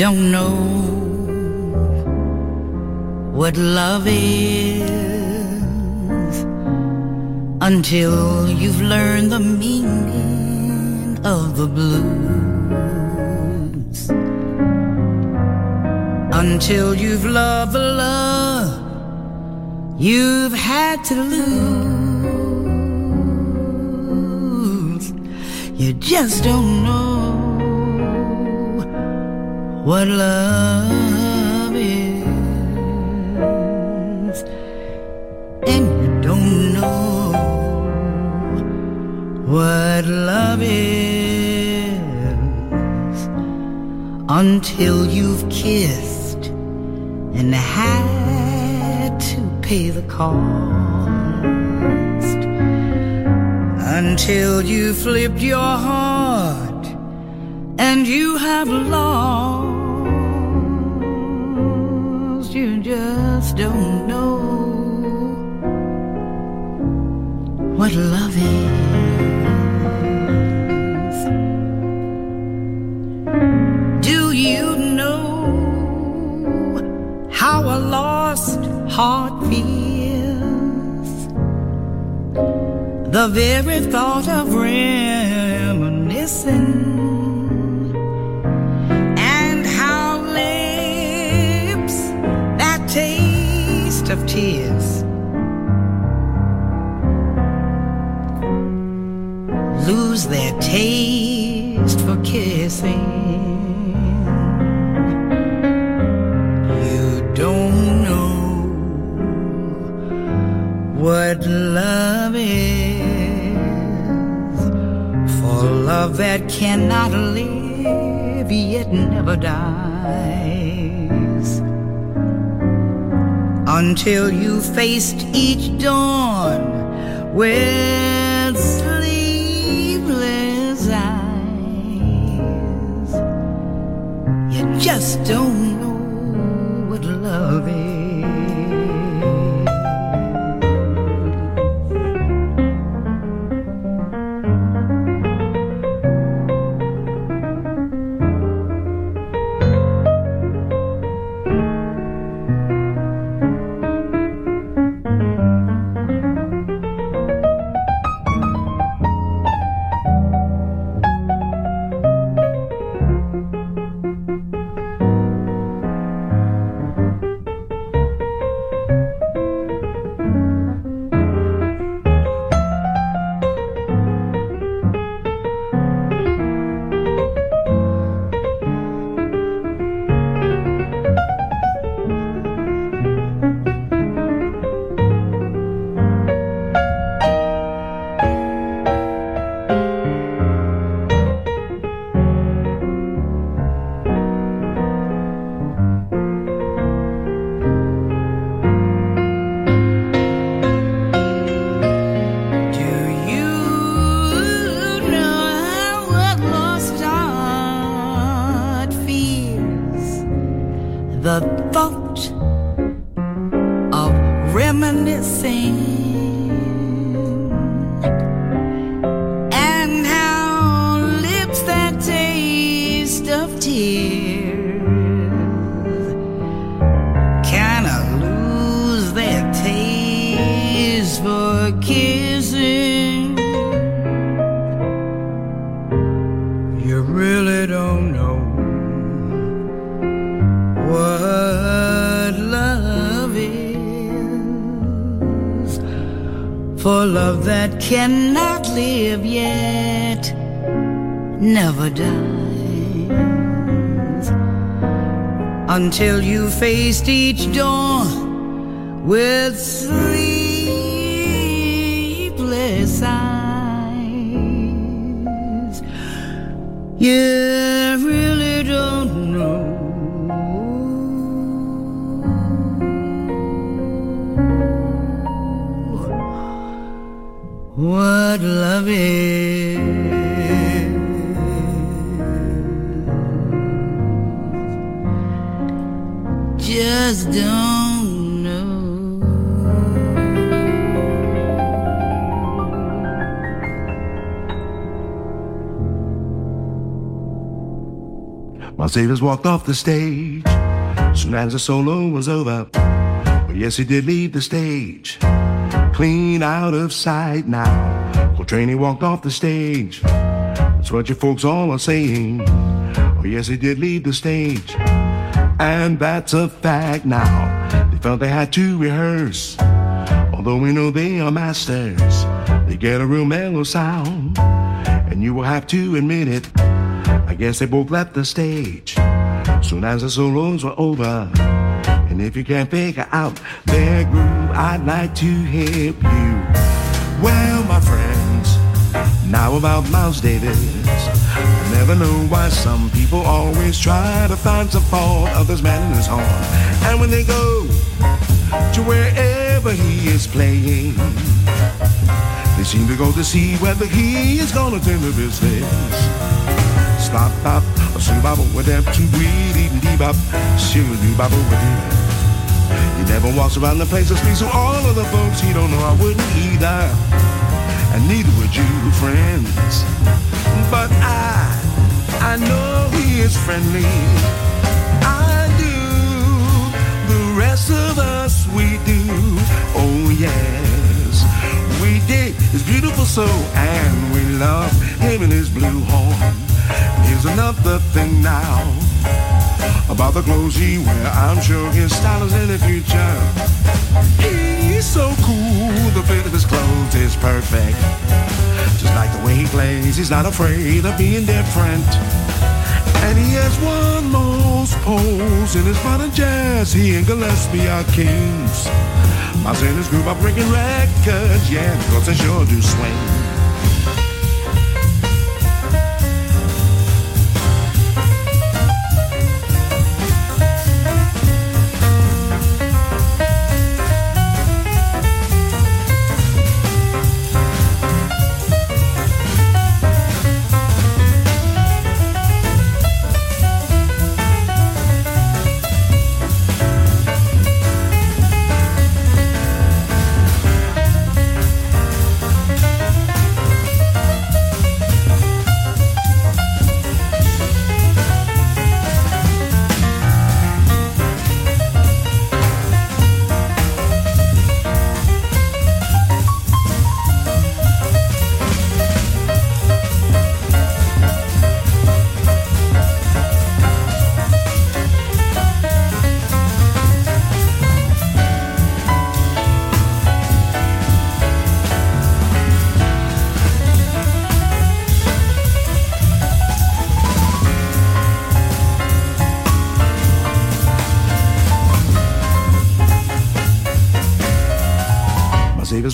Don't know what love is until you've learned the meaning of the blues. Until you've loved the love you've had to lose. You just don't know what love is. And you don't know what love is until you've kissed and had to pay the cost. Until you flipped your heart and you have lost. You just don't know what love is. Do you know how a lost heart feels? The very thought of tears lose their taste for kissing. You don't know what love is, for love that cannot live yet never dies. Until you faced each dawn with sleepless eyes. You just don't faced Miles Davis walked off the stage soon as the solo was over. Well, yes, he did leave the stage, clean out of sight now. Coltrane walked off the stage. That's what you folks all are saying. Oh, yes, he did leave the stage, and that's a fact now. They felt they had to rehearse, although we know they are masters. They get a real mellow sound, and you will have to admit it. Guess they both left the stage soon as the solos were over. And if you can't figure out their groove, I'd like to help you. Well, my friends, now about Miles Davis. I never know why some people always try to find some fault of this man in his horn. And when they go to wherever he is playing, they seem to go to see whether he is gonna turn the business. Stop, stop, shoot bop with them two weedy dee bop, shoot doo bop with him. He never walks around the place and speaks to all of the folks he don't know. I wouldn't either, and neither would you, friends. But I, I know he is friendly. I do. The rest of us, we do. Oh yes, we dig his beautiful soul, and we love him and his blue horn. Here's another thing now about the clothes he wear. I'm sure his style is in the future. He's so cool, the fit of his clothes is perfect. Just like the way he plays, he's not afraid of being different. And he has one most pose in his modern jazz. He and Gillespie are kings. My his group are breaking records, yeah, because they sure do swing.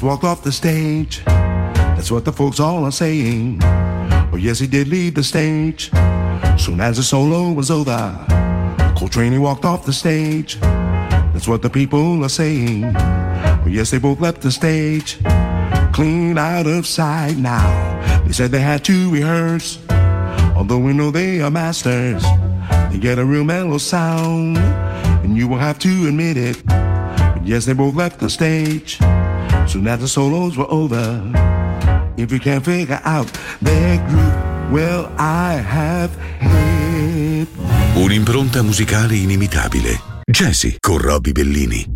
Walked off the stage. That's what the folks all are saying. Oh, yes, he did leave the stage. Soon as the solo was over, Coltrane walked off the stage. That's what the people are saying. Oh, yes, they both left the stage. Clean out of sight now. They said they had to rehearse. Although we know they are masters, they get a real mellow sound. And you will have to admit it. But yes, they both left the stage. Soon as the solos were over, if you can't figure out their groove, well, I have hit. Un'impronta musicale inimitabile. Jazzy con Robbie Bellini.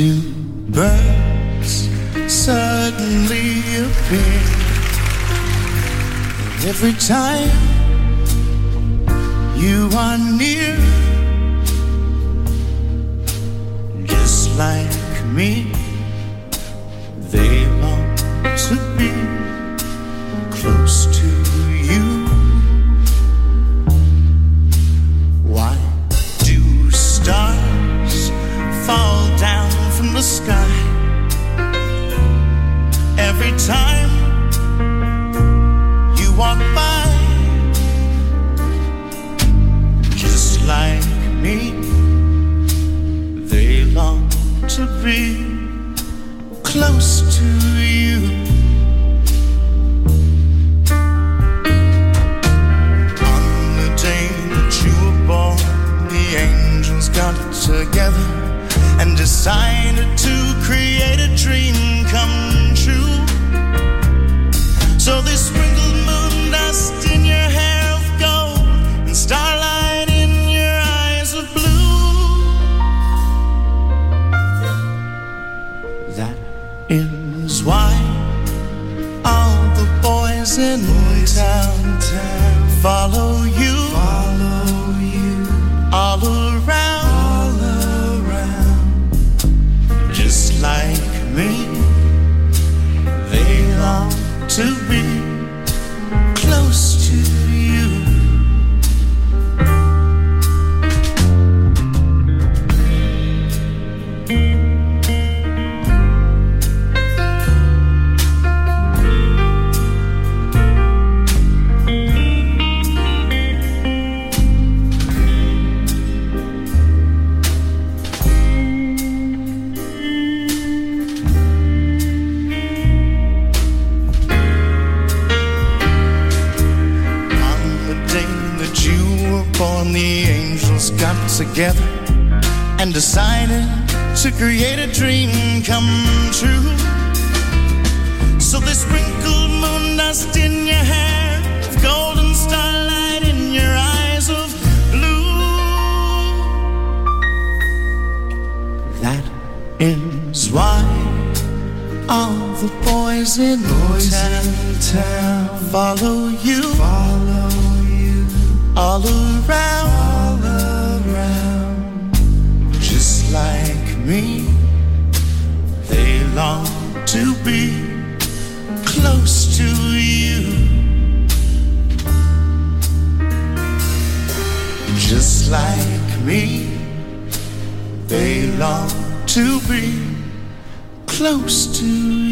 do birds suddenly appear? And every time you are near, just like me. so the sprinkled moon dust in your hair that is white all the boys in the boys in town follow you. all around. Just like me long to be close to you. Just like me, they long to be close to you.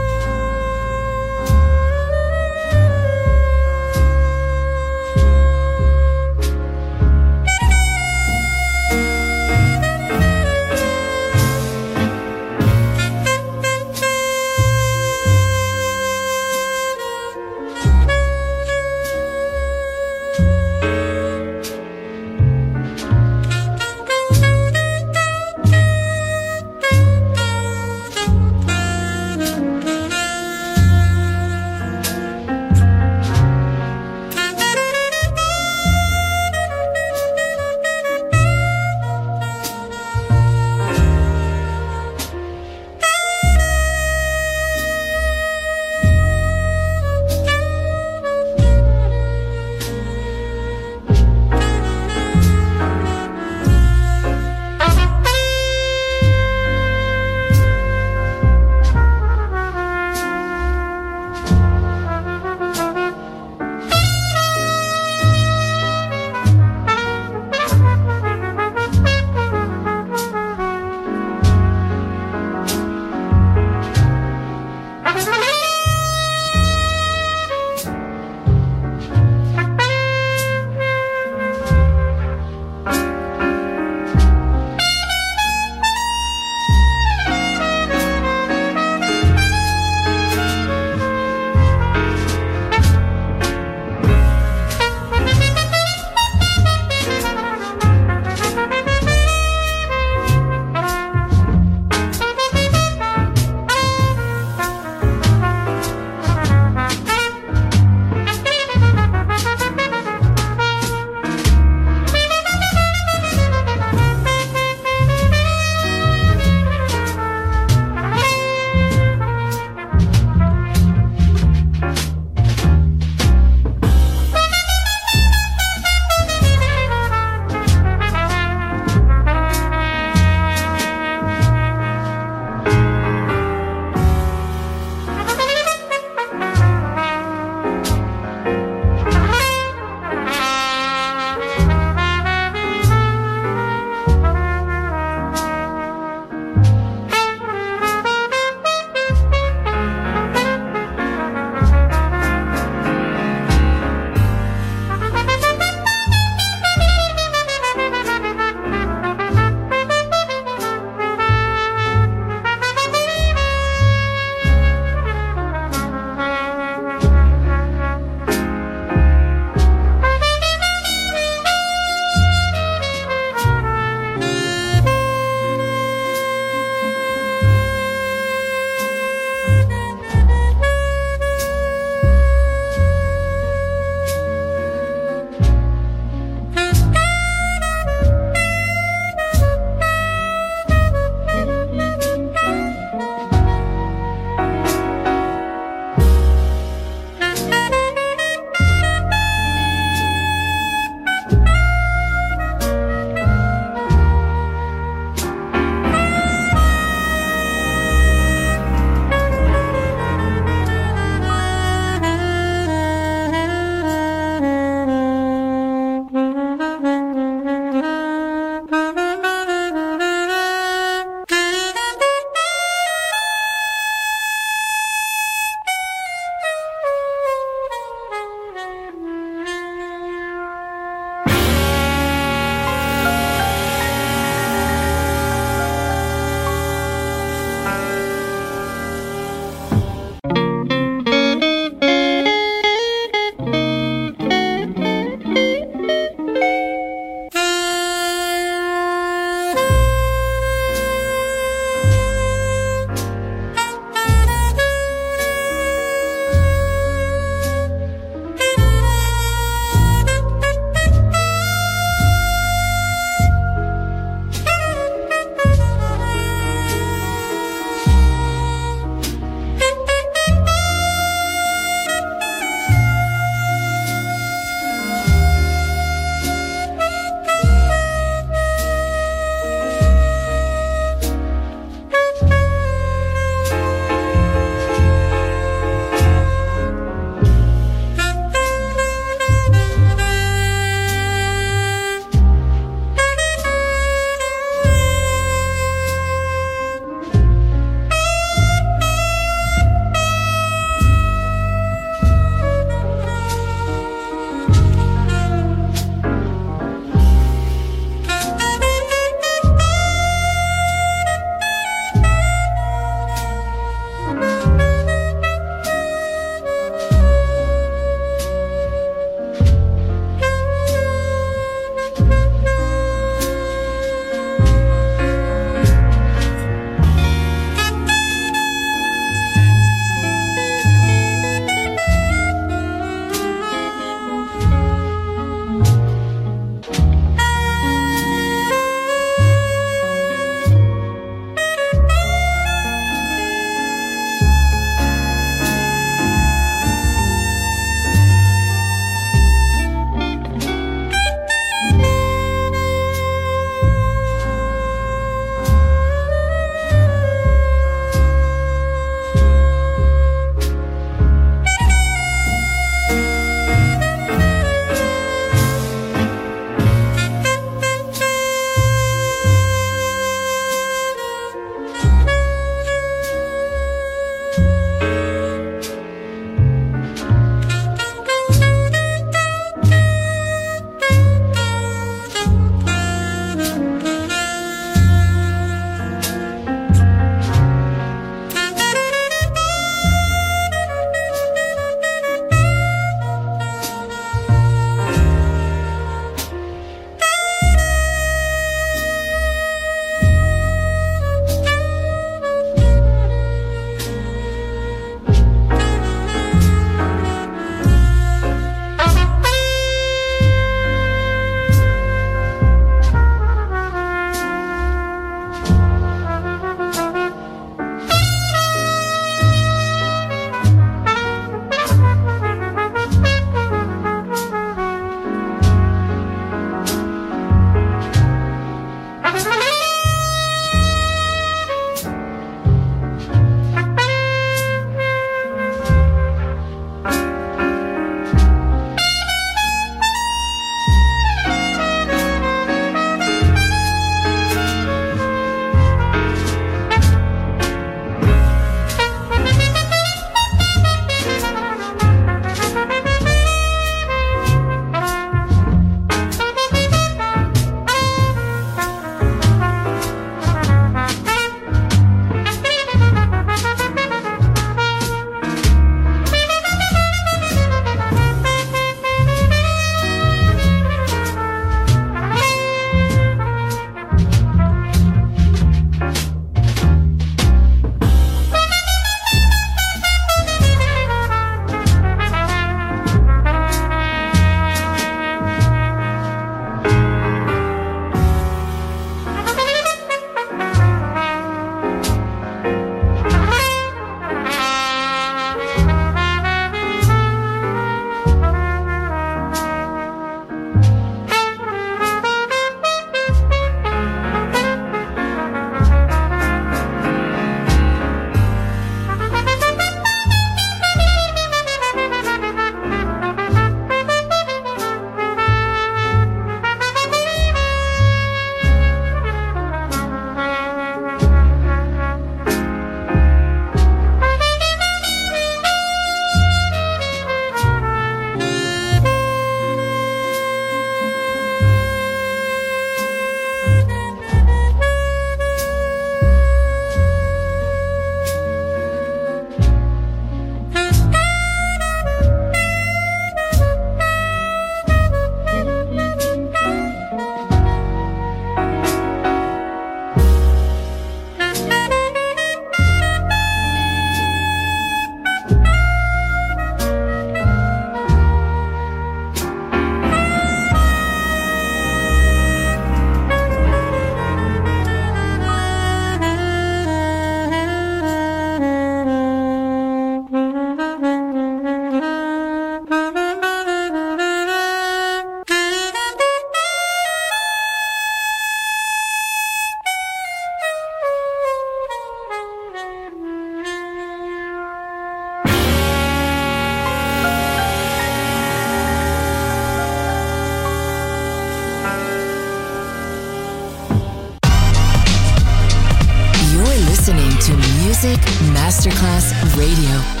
Masterclass Radio.